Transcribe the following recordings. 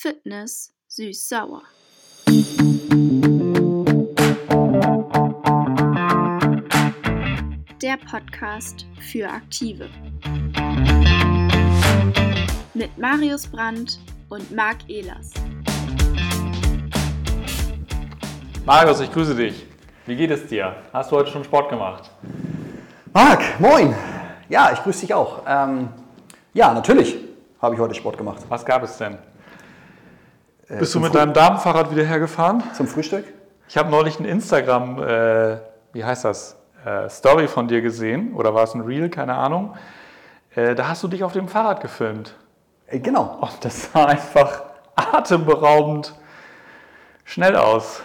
Fitness süß-sauer. Der Podcast für Aktive. Mit Marius Brandt und Marc Ehlers. Marius, ich grüße dich. Wie geht es dir? Hast du heute schon Sport gemacht? Marc, moin. Ja, ich grüße dich auch. Ähm, ja, natürlich habe ich heute Sport gemacht. Was gab es denn? Äh, Bist du mit Früh- deinem Damenfahrrad wieder hergefahren? Zum Frühstück? Ich habe neulich ein Instagram, äh, wie heißt das, äh, Story von dir gesehen. Oder war es ein Reel? Keine Ahnung. Äh, da hast du dich auf dem Fahrrad gefilmt. Äh, genau. Und das sah einfach atemberaubend schnell aus.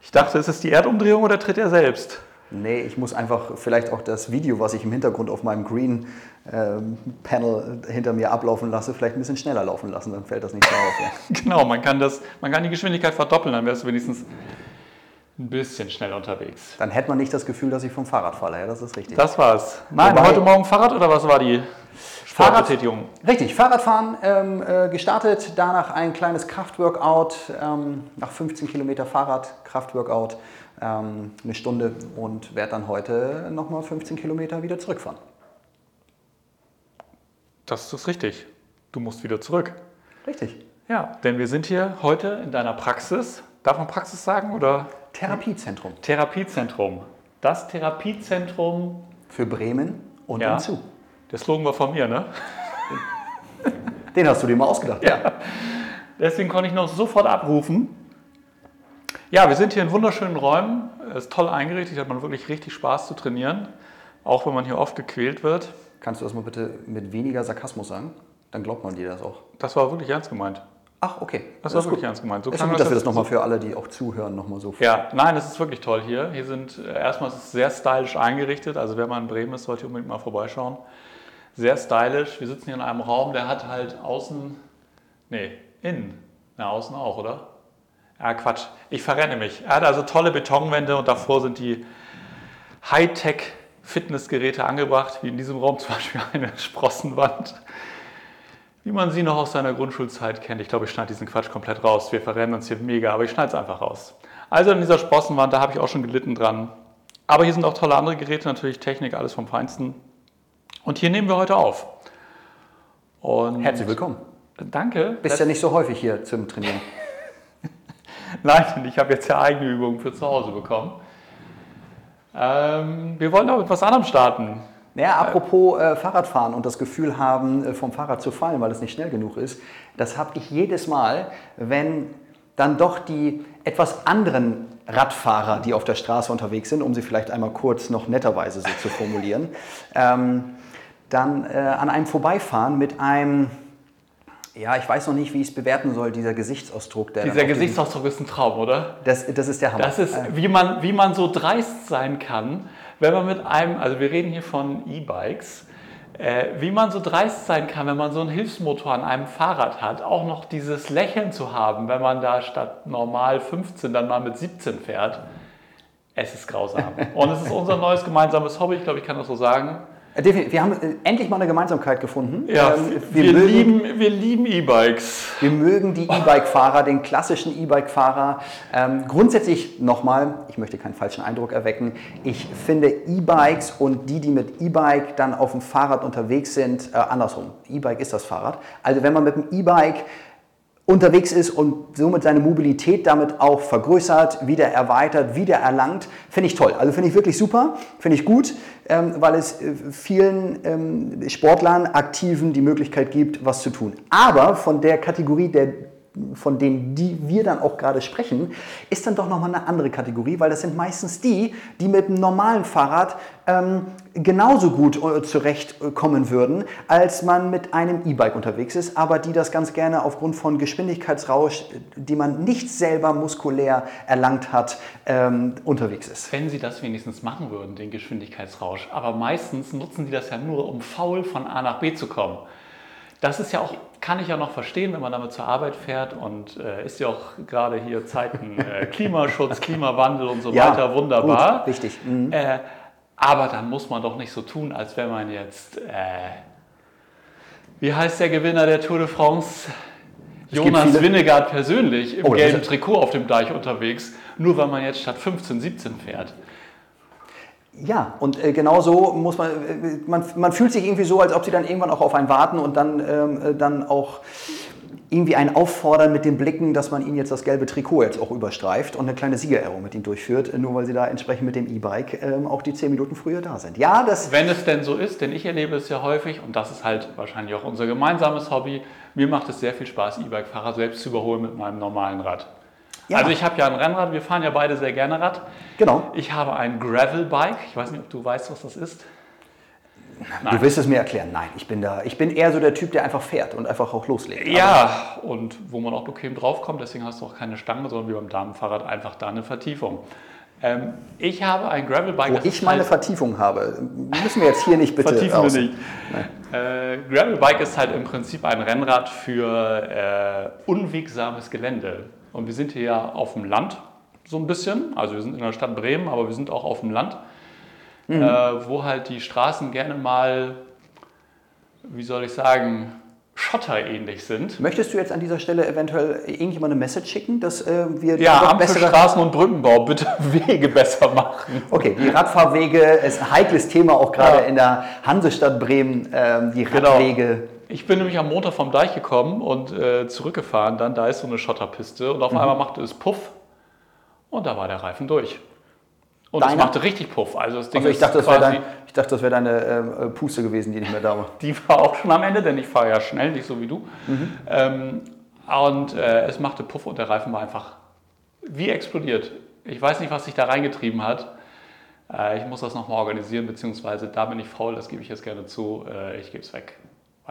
Ich dachte, ist es die Erdumdrehung oder tritt er selbst? Nee, ich muss einfach vielleicht auch das Video, was ich im Hintergrund auf meinem Green ähm, Panel hinter mir ablaufen lasse, vielleicht ein bisschen schneller laufen lassen, dann fällt das nicht so auf. Ja. Genau, man kann, das, man kann die Geschwindigkeit verdoppeln, dann wärst du wenigstens ein bisschen schnell unterwegs. Dann hätte man nicht das Gefühl, dass ich vom Fahrrad falle. Ja, das ist richtig. Das war's. Nein, Wobei- heute Morgen Fahrrad oder was war die Sportbetätigung? Richtig, Fahrradfahren ähm, äh, gestartet, danach ein kleines Kraftworkout, ähm, nach 15 Kilometer Fahrrad, Kraftworkout, ähm, eine Stunde und werde dann heute nochmal 15 Kilometer wieder zurückfahren. Das ist richtig. Du musst wieder zurück. Richtig. Ja, denn wir sind hier heute in deiner Praxis. Darf man Praxis sagen oder Therapiezentrum Therapiezentrum? Das Therapiezentrum, für Bremen und Ja. hinzu. der Slogan war von mir, ne? Den hast du dir mal ausgedacht. Ja. Deswegen konnte ich noch sofort abrufen. Ja, wir sind hier in wunderschönen Räumen. Es ist toll eingerichtet, hat man wirklich richtig Spaß zu trainieren. Auch wenn man hier oft gequält wird. Kannst du das mal bitte mit weniger Sarkasmus sagen? Dann glaubt man dir das auch. Das war wirklich ernst gemeint. Ach, okay. Das war ist wirklich ernst gemeint. So ist gut, das dass wir das nochmal für alle, die auch zuhören, nochmal so Ja, nein, es ist wirklich toll hier. Hier sind äh, erstmal ist es sehr stylisch eingerichtet. Also wer mal in Bremen ist, sollte unbedingt mal vorbeischauen. Sehr stylisch. Wir sitzen hier in einem Raum, der hat halt außen, nee, innen. Na, außen auch, oder? Ja, Quatsch. Ich verrenne mich. Er hat also tolle Betonwände und davor sind die Hightech-Fitnessgeräte angebracht, wie in diesem Raum zum Beispiel eine Sprossenwand. Wie man sie noch aus seiner Grundschulzeit kennt. Ich glaube, ich schneide diesen Quatsch komplett raus. Wir verrennen uns hier mega, aber ich schneide es einfach raus. Also in dieser Sprossenwand, da habe ich auch schon gelitten dran. Aber hier sind auch tolle andere Geräte, natürlich Technik, alles vom Feinsten. Und hier nehmen wir heute auf. Und Herzlich willkommen. Danke. Bist ja nicht so häufig hier zum Trainieren. Nein, ich habe jetzt ja eigene Übungen für zu Hause bekommen. Ähm, wir wollen aber mit was anderem starten. Naja, apropos äh, Fahrradfahren und das Gefühl haben, äh, vom Fahrrad zu fallen, weil es nicht schnell genug ist, das habe ich jedes Mal, wenn dann doch die etwas anderen Radfahrer, die auf der Straße unterwegs sind, um sie vielleicht einmal kurz noch netterweise so zu formulieren, ähm, dann äh, an einem vorbeifahren mit einem, ja, ich weiß noch nicht, wie ich es bewerten soll, dieser Gesichtsausdruck. Der Dieser Gesichtsausdruck ist ein Traum, oder? Das, das ist der Hammer. Das ist, wie man, wie man so dreist sein kann, wenn man mit einem, also wir reden hier von E-Bikes, äh, wie man so dreist sein kann, wenn man so einen Hilfsmotor an einem Fahrrad hat, auch noch dieses Lächeln zu haben, wenn man da statt normal 15 dann mal mit 17 fährt. Es ist grausam. Und es ist unser neues gemeinsames Hobby, ich glaube, ich kann das so sagen. Äh. Wir haben äh, endlich mal eine Gemeinsamkeit gefunden. Ja, Ähm, wir, mögen- lieben, wir lieben E-Bikes. Wir mögen die E-Bike-Fahrer, den klassischen E-Bike-Fahrer. Ähm, grundsätzlich nochmal, ich möchte keinen falschen Eindruck erwecken, ich finde E-Bikes und die, die mit E-Bike dann auf dem Fahrrad unterwegs sind, äh, andersrum. E-Bike ist das Fahrrad. Also wenn man mit dem E-Bike unterwegs ist und somit seine Mobilität damit auch vergrößert, wieder erweitert, wieder erlangt, finde ich toll. Also finde ich wirklich super, finde ich gut, ähm, weil es äh, vielen ähm, Sportlern, Aktiven die Möglichkeit gibt, was zu tun. Aber von der Kategorie der von denen die wir dann auch gerade sprechen, ist dann doch nochmal eine andere Kategorie, weil das sind meistens die, die mit einem normalen Fahrrad ähm, genauso gut äh, zurechtkommen würden, als man mit einem E-Bike unterwegs ist, aber die das ganz gerne aufgrund von Geschwindigkeitsrausch, die man nicht selber muskulär erlangt hat, ähm, unterwegs ist. Wenn sie das wenigstens machen würden, den Geschwindigkeitsrausch. Aber meistens nutzen die das ja nur, um faul von A nach B zu kommen. Das ist ja auch, kann ich ja noch verstehen, wenn man damit zur Arbeit fährt und äh, ist ja auch gerade hier Zeiten äh, Klimaschutz, Klimawandel und so Ja, weiter wunderbar. gut, richtig. Mhm. Äh, aber dann muss man doch nicht so tun, als wenn man jetzt, äh, wie heißt der Gewinner der Tour de France? Es Jonas Winnegard persönlich im Oh, gelben Trikot auf dem Deich unterwegs, nur weil man jetzt statt 15, 17 fährt. Ja, und äh, genau so muss man, äh, man, man fühlt sich irgendwie so, als ob sie dann irgendwann auch auf einen warten und dann, ähm, äh, dann auch irgendwie einen auffordern mit den Blicken, dass man ihnen jetzt das gelbe Trikot jetzt auch überstreift und eine kleine Siegerehrung mit ihnen durchführt, äh, nur weil sie da entsprechend mit dem E-Bike ähm, auch die 10 Minuten früher da sind. Ja, das, Wenn es denn so ist, denn ich erlebe es ja häufig und das ist halt wahrscheinlich auch unser gemeinsames Hobby. Mir macht es sehr viel Spaß, E-Bike-Fahrer selbst zu überholen mit meinem normalen Rad. Ja. Also ich habe ja ein Rennrad, wir fahren ja beide sehr gerne Rad. genau. Ich habe ein Gravel-Bike. Ich weiß nicht, ob du weißt, was das ist. Du willst es mir erklären. Nein, ich bin da. Ich bin eher so der Typ, der einfach fährt und einfach auch loslegt. Ja, und wo man auch bequem draufkommt, deswegen hast du auch keine Stange, sondern wie beim Damenfahrrad einfach da eine Vertiefung. Ähm, ich habe ein Gravelbike. Wo ich meine halt- Vertiefung habe, müssen wir jetzt hier nicht bitte Vertiefen raus. wir nicht. Äh, Gravelbike ist halt im Prinzip ein Rennrad für äh, unwegsames Gelände. Und wir sind hier ja auf dem Land so ein bisschen. Also wir sind in der Stadt Bremen, aber wir sind auch auf dem Land, äh, wo halt die Straßen gerne mal, wie soll ich sagen, schotterähnlich sind. Möchtest du jetzt an dieser Stelle eventuell irgendjemand eine Message schicken, dass äh, wir Ja, Amt für Straßen- und Brückenbau, bitte Wege besser machen. Okay, die Radfahrwege ist ein heikles Thema, auch gerade Ja. in der Hansestadt Bremen, ähm, die Genau. Ich bin nämlich am Montag vom Deich gekommen und äh, zurückgefahren. Dann da ist so eine Schotterpiste und auf einmal machte es Puff und da war der Reifen durch. Und es machte richtig Puff. Also das Ding Also ich dachte, das dein, ich dachte, das wäre deine äh, Puste gewesen, die nicht mehr da war. die war auch schon am Ende, denn ich fahre ja schnell, nicht so wie du. Mhm. Ähm, und äh, es machte Puff und der Reifen war einfach wie explodiert. Ich weiß nicht, was sich da reingetrieben hat. Äh, ich muss das nochmal organisieren, beziehungsweise da bin ich faul, das gebe ich jetzt gerne zu. Äh, ich gebe es weg.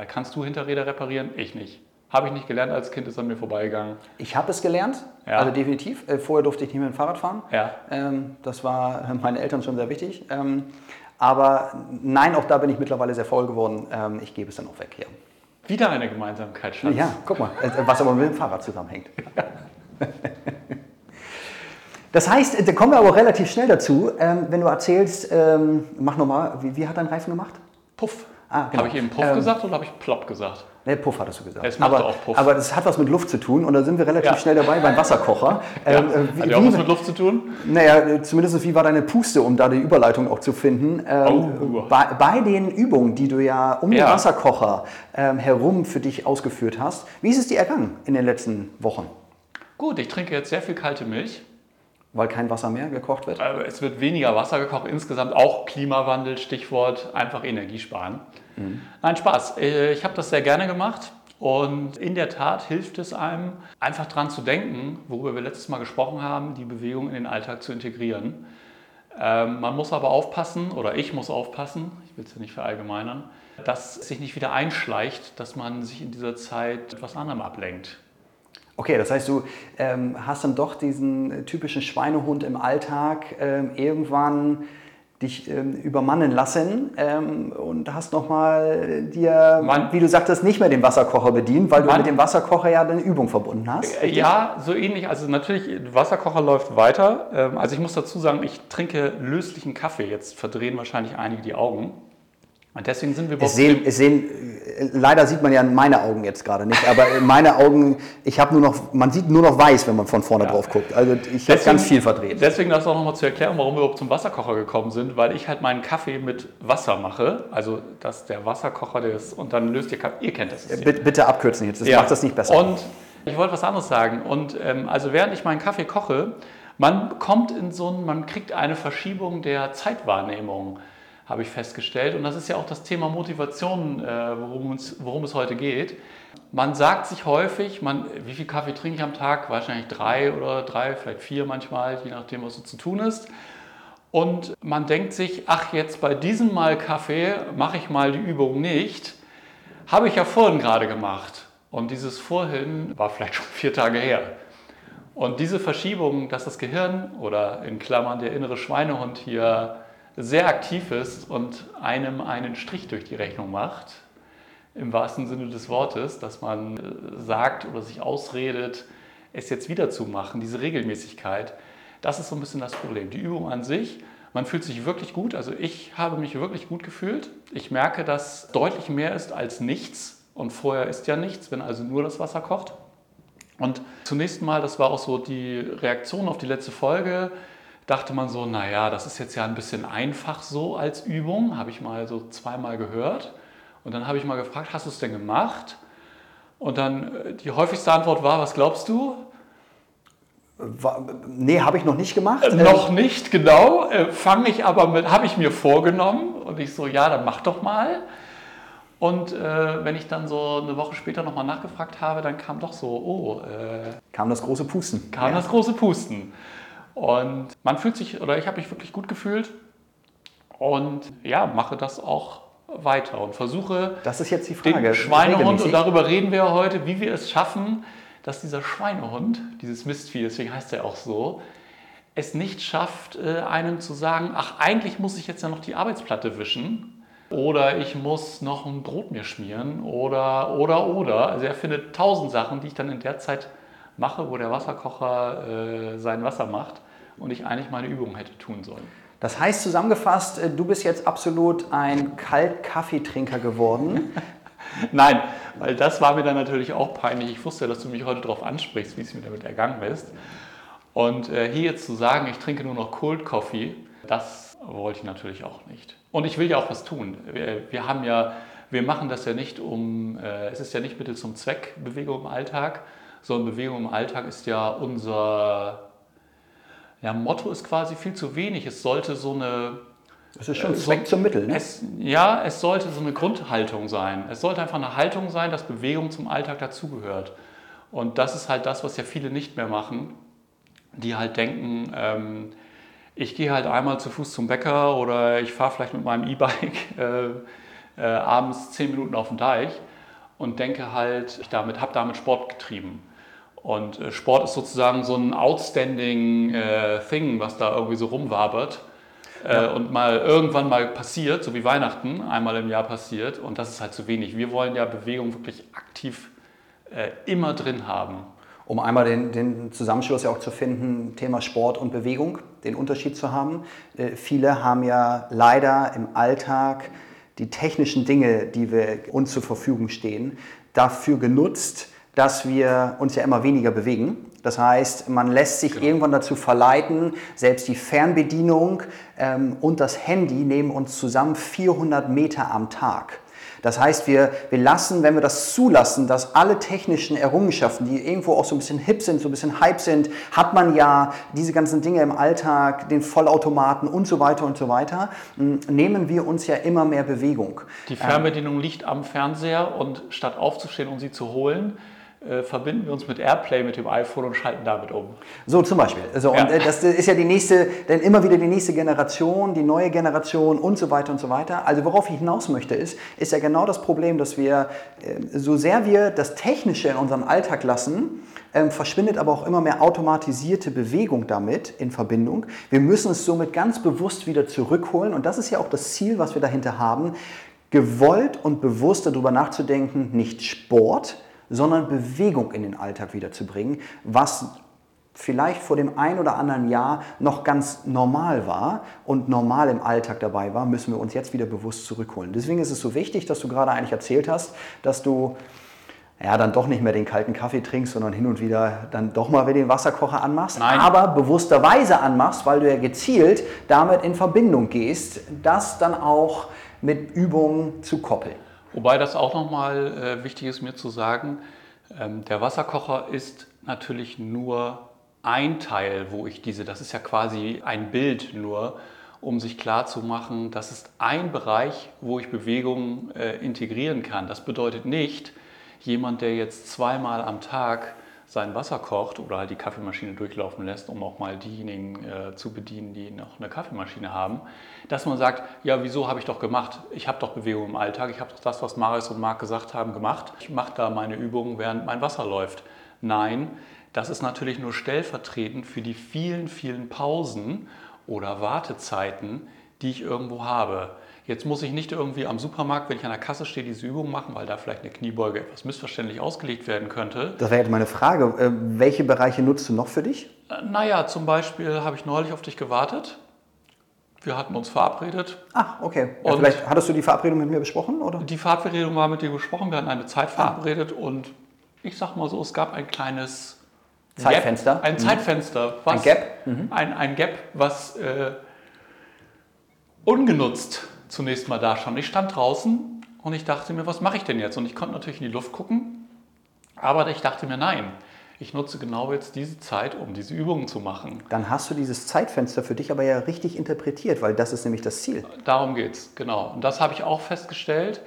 Weil kannst du Hinterräder reparieren? Ich nicht. Habe ich nicht gelernt als Kind, ist an mir vorbeigegangen. Ich habe es gelernt, Ja. also definitiv. Äh, vorher durfte ich nicht mit dem Fahrrad fahren. Ja. Ähm, das war äh, meinen Eltern schon sehr wichtig. Ähm, aber nein, auch da bin ich mittlerweile sehr faul geworden. Ähm, ich gebe es dann auch weg hier. Wieder eine Gemeinsamkeit, Schatz. Ja, guck mal, äh, was aber mit dem Fahrrad zusammenhängt. Das heißt, da kommen wir aber relativ schnell dazu, wenn du erzählst, mach nochmal, wie, wie hat dein Reifen gemacht? Puff. Ah, genau. Habe ich eben Puff Ähm, gesagt oder habe ich Plopp gesagt? Ne, Puff hattest du gesagt. Es macht aber, auch Puff. aber das hat was mit Luft zu tun und da sind wir relativ Ja. schnell dabei beim Wasserkocher. Ähm, äh, Hat ja auch was mit Luft zu tun? Naja, zumindest wie war deine Puste, um da die Überleitung auch zu finden? Ähm, Oh. bei, bei den Übungen, die du ja um den Ja. Wasserkocher ähm, herum für dich ausgeführt hast, wie ist es dir ergangen in den letzten Wochen? Gut, ich trinke jetzt sehr viel kalte Milch. Weil kein Wasser mehr gekocht wird? Äh, Es wird weniger Wasser gekocht, insgesamt auch Klimawandel, Stichwort einfach Energie sparen. Nein, Spaß. Äh, Ich habe das sehr gerne gemacht und in der Tat hilft es einem, einfach dran zu denken, worüber wir letztes Mal gesprochen haben, die Bewegung in den Alltag zu integrieren. Ähm, Man muss aber aufpassen, oder ich muss aufpassen, ich will es ja nicht verallgemeinern, dass es sich nicht wieder einschleicht, dass man sich in dieser Zeit etwas anderem ablenkt. Okay, das heißt, du ähm, hast dann doch diesen typischen Schweinehund im Alltag ähm, irgendwann dich ähm, übermannen lassen ähm, und hast nochmal dir, Mann. wie du sagtest, nicht mehr den Wasserkocher bedient, weil du Mann. mit dem Wasserkocher ja eine Übung verbunden hast. Äh, Ja, so ähnlich. Also natürlich, Wasserkocher läuft weiter. Ähm, Also ich muss dazu sagen, ich trinke löslichen Kaffee. Jetzt verdrehen wahrscheinlich einige die Augen. Und deswegen sind wir Es sehen, es sehen, leider sieht man ja meine Augen jetzt gerade nicht, aber meine Augen, ich habe nur noch, man sieht nur noch weiß, wenn man von vorne drauf guckt. Also ich habe ganz viel verdreht. Deswegen das auch nochmal zu erklären, warum wir überhaupt zum Wasserkocher gekommen sind, weil ich halt meinen Kaffee mit Wasser mache. Also dass der Wasserkocher der ist und dann löst ihr Kaffee. Ihr kennt das. System. Bitte, bitte abkürzen jetzt, das Ja. macht das nicht besser. Und ich wollte was anderes sagen. Und ähm, also während ich meinen Kaffee koche, man kommt in so ein, man kriegt eine Verschiebung der Zeitwahrnehmung, habe ich festgestellt. Und das ist ja auch das Thema Motivation, äh, worum, uns, worum es heute geht. Man sagt sich häufig, man, wie viel Kaffee trinke ich am Tag? Wahrscheinlich drei oder drei, vielleicht vier manchmal, je nachdem, was so zu tun ist. Und man denkt sich, ach jetzt bei diesem Mal Kaffee mache ich mal die Übung nicht. Habe ich ja vorhin gerade gemacht. Und dieses Vorhin war vielleicht schon vier Tage her. Und diese Verschiebung, dass das Gehirn oder in Klammern der innere Schweinehund hier sehr aktiv ist und einem einen Strich durch die Rechnung macht, im wahrsten Sinne des Wortes, dass man äh, sagt oder sich ausredet, es jetzt wieder zu machen, diese Regelmäßigkeit, das ist so ein bisschen das Problem. Die Übung an sich, man fühlt sich wirklich gut, also ich habe mich wirklich gut gefühlt. Ich merke, dass deutlich mehr ist als nichts und vorher ist ja nichts, wenn also nur das Wasser kocht. Und zunächst mal, das war auch so die Reaktion auf die letzte Folge, dachte man so, naja, das ist jetzt ja ein bisschen einfach so als Übung, habe ich mal so zweimal gehört. Und dann habe ich mal gefragt, hast du es denn gemacht? Und dann äh, die häufigste Antwort war, was glaubst du? War, nee, habe ich noch nicht gemacht. Äh, noch nicht, genau. Äh, Fange ich aber mit, habe ich mir vorgenommen. Und ich so, ja, dann mach doch mal. Und äh, wenn ich dann so eine Woche später nochmal nachgefragt habe, dann kam doch so, oh. Äh, kam das große Pusten. Kam ja. das große Pusten. Und man fühlt sich, oder ich habe mich wirklich gut gefühlt. Und ja, mache das auch weiter und versuche. Das ist jetzt die Frage. Den Schweinehund, und darüber reden wir heute, wie wir es schaffen, dass dieser Schweinehund, dieses Mistvieh, deswegen heißt er auch so, es nicht schafft, äh, einem zu sagen, ach, eigentlich muss ich jetzt ja noch die Arbeitsplatte wischen oder ich muss noch ein Brot mir schmieren oder, oder, oder. Also er findet tausend Sachen, die ich dann in der Zeit mache, wo der Wasserkocher äh, sein Wasser macht und ich eigentlich meine Übungen hätte tun sollen. Das heißt zusammengefasst, äh, du bist jetzt absolut ein Kalt-Kaffeetrinker geworden. Nein, weil das war mir dann natürlich auch peinlich. Ich wusste, dass du mich heute darauf ansprichst, wie es mir damit ergangen ist. Und äh, hier jetzt zu sagen, ich trinke nur noch Cold Coffee, das wollte ich natürlich auch nicht. Und ich will ja auch was tun. Wir, wir haben ja, wir machen das ja nicht um, äh, es ist ja nicht Mittel zum Zweck Bewegung im Alltag, sondern Bewegung im Alltag ist ja unser ja, Motto ist quasi viel zu wenig. Es sollte so eine es ist schon äh, Zweck zum Mittel, ne? Es, ja, es sollte so eine Grundhaltung sein. Es sollte einfach eine Haltung sein, dass Bewegung zum Alltag dazugehört. Und das ist halt das, was ja viele nicht mehr machen, die halt denken, ähm, ich gehe halt einmal zu Fuß zum Bäcker oder ich fahre vielleicht mit meinem E-Bike äh, äh, abends zehn Minuten auf den Deich und denke halt, ich damit, habe damit Sport getrieben. Und äh, Sport ist sozusagen so ein outstanding äh, Thing, was da irgendwie so rumwabert äh, ja. und mal irgendwann mal passiert, so wie Weihnachten einmal im Jahr passiert. Und das ist halt zu wenig. Wir wollen ja Bewegung wirklich aktiv äh, immer drin haben. Um einmal den, den, Zusammenschluss ja auch zu finden, Thema Sport und Bewegung, den Unterschied zu haben. Äh, viele haben ja leider im Alltag die technischen Dinge, die wir uns zur Verfügung stehen, dafür genutzt, dass wir uns ja immer weniger bewegen. Das heißt, man lässt sich genau. irgendwann dazu verleiten, selbst die Fernbedienung ähm, und das Handy nehmen uns zusammen 400 Meter am Tag. Das heißt, wir, wir lassen, wenn wir das zulassen, dass alle technischen Errungenschaften, die irgendwo auch so ein bisschen hip sind, so ein bisschen hype sind, hat man ja diese ganzen Dinge im Alltag, den Vollautomaten und so weiter und so weiter, nehmen wir uns ja immer mehr Bewegung. Die Fernbedienung ähm, liegt am Fernseher und statt aufzustehen und sie zu holen, äh, verbinden wir uns mit Airplay mit dem iPhone und schalten damit um. So zum Beispiel. Also, ja. Und äh, das ist ja die nächste, denn immer wieder die nächste Generation, die neue Generation und so weiter und so weiter. Also worauf ich hinaus möchte, ist, ist ja genau das Problem, dass wir, äh, so sehr wir das Technische in unserem Alltag lassen, ähm, verschwindet aber auch immer mehr automatisierte Bewegung damit in Verbindung. Wir müssen es somit ganz bewusst wieder zurückholen und das ist ja auch das Ziel, was wir dahinter haben, gewollt und bewusst darüber nachzudenken, nicht Sport, sondern Bewegung in den Alltag wiederzubringen, was vielleicht vor dem ein oder anderen Jahr noch ganz normal war und normal im Alltag dabei war, müssen wir uns jetzt wieder bewusst zurückholen. Deswegen ist es so wichtig, dass du gerade eigentlich erzählt hast, dass du ja, dann doch nicht mehr den kalten Kaffee trinkst, sondern hin und wieder dann doch mal wieder den Wasserkocher anmachst, Nein. aber bewussterweise anmachst, weil du ja gezielt damit in Verbindung gehst, das dann auch mit Übungen zu koppeln. Wobei das auch nochmal äh, wichtig ist mir zu sagen, ähm, der Wasserkocher ist natürlich nur ein Teil, wo ich diese, das ist ja quasi ein Bild nur, um sich klar zu machen, das ist ein Bereich, wo ich Bewegung äh, integrieren kann. Das bedeutet nicht, jemand, der jetzt zweimal am Tag sein Wasser kocht oder halt die Kaffeemaschine durchlaufen lässt, um auch mal diejenigen äh, zu bedienen, die noch eine Kaffeemaschine haben, dass man sagt, ja, wieso habe ich doch gemacht? Ich habe doch Bewegung im Alltag, ich habe doch das, was Marius und Marc gesagt haben, gemacht. Ich mache da meine Übungen, während mein Wasser läuft. Nein, das ist natürlich nur stellvertretend für die vielen, vielen Pausen oder Wartezeiten, die ich irgendwo habe. Jetzt muss ich nicht irgendwie am Supermarkt, wenn ich an der Kasse stehe, diese Übung machen, weil da vielleicht eine Kniebeuge etwas missverständlich ausgelegt werden könnte. Das wäre jetzt meine Frage. Äh, welche Bereiche nutzt du noch für dich? Äh, naja, zum Beispiel habe ich neulich auf dich gewartet. Wir hatten uns verabredet. Ach, okay. Ja, vielleicht hattest du die Verabredung mit mir besprochen, oder? Die Verabredung war mit dir besprochen. Wir hatten eine Zeit ah. verabredet ah. und ich sag mal so, es gab ein kleines Zeitfenster. Gap, ein Mhm. Zeitfenster. Was, Ein Gap. Mhm. Ein, ein Gap, was äh, ungenutzt zunächst mal da stand. Ich stand draußen und ich dachte mir, was mache ich denn jetzt? Und ich konnte natürlich in die Luft gucken, aber ich dachte mir, nein, ich nutze genau jetzt diese Zeit, um diese Übungen zu machen. Dann hast du dieses Zeitfenster für dich aber ja richtig interpretiert, weil das ist nämlich das Ziel. Darum geht's, genau. Und das habe ich auch festgestellt,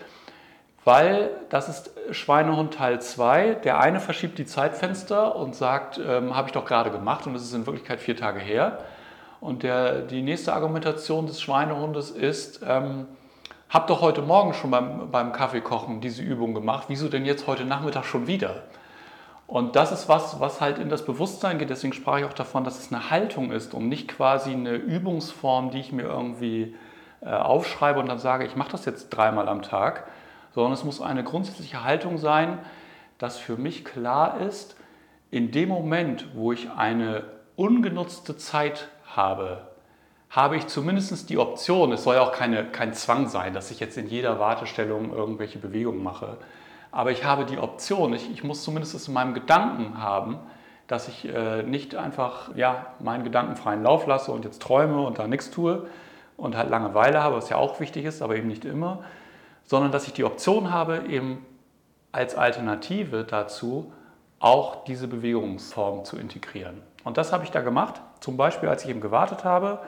weil das ist Schweinehund Teil 2. Der eine verschiebt die Zeitfenster und sagt, ähm, habe ich doch gerade gemacht und es ist in Wirklichkeit vier Tage her. Und der, die nächste Argumentation des Schweinehundes ist, ähm, hab doch heute Morgen schon beim, beim Kaffeekochen diese Übung gemacht, wieso denn jetzt heute Nachmittag schon wieder? Und das ist was, was halt in das Bewusstsein geht. Deswegen sprach ich auch davon, dass es eine Haltung ist und nicht quasi eine Übungsform, die ich mir irgendwie äh, aufschreibe und dann sage, ich mache das jetzt dreimal am Tag, sondern es muss eine grundsätzliche Haltung sein, dass für mich klar ist, in dem Moment, wo ich eine ungenutzte Zeit habe, habe ich zumindest die Option, es soll ja auch keine, kein Zwang sein, dass ich jetzt in jeder Wartestellung irgendwelche Bewegungen mache, aber ich habe die Option, ich, ich muss zumindest in meinem Gedanken haben, dass ich äh, nicht einfach ja, meinen Gedanken freien Lauf lasse und jetzt träume und da nichts tue und halt Langeweile habe, was ja auch wichtig ist, aber eben nicht immer, sondern dass ich die Option habe, eben als Alternative dazu auch diese Bewegungsform zu integrieren. Und das habe ich da gemacht, zum Beispiel als ich eben gewartet habe.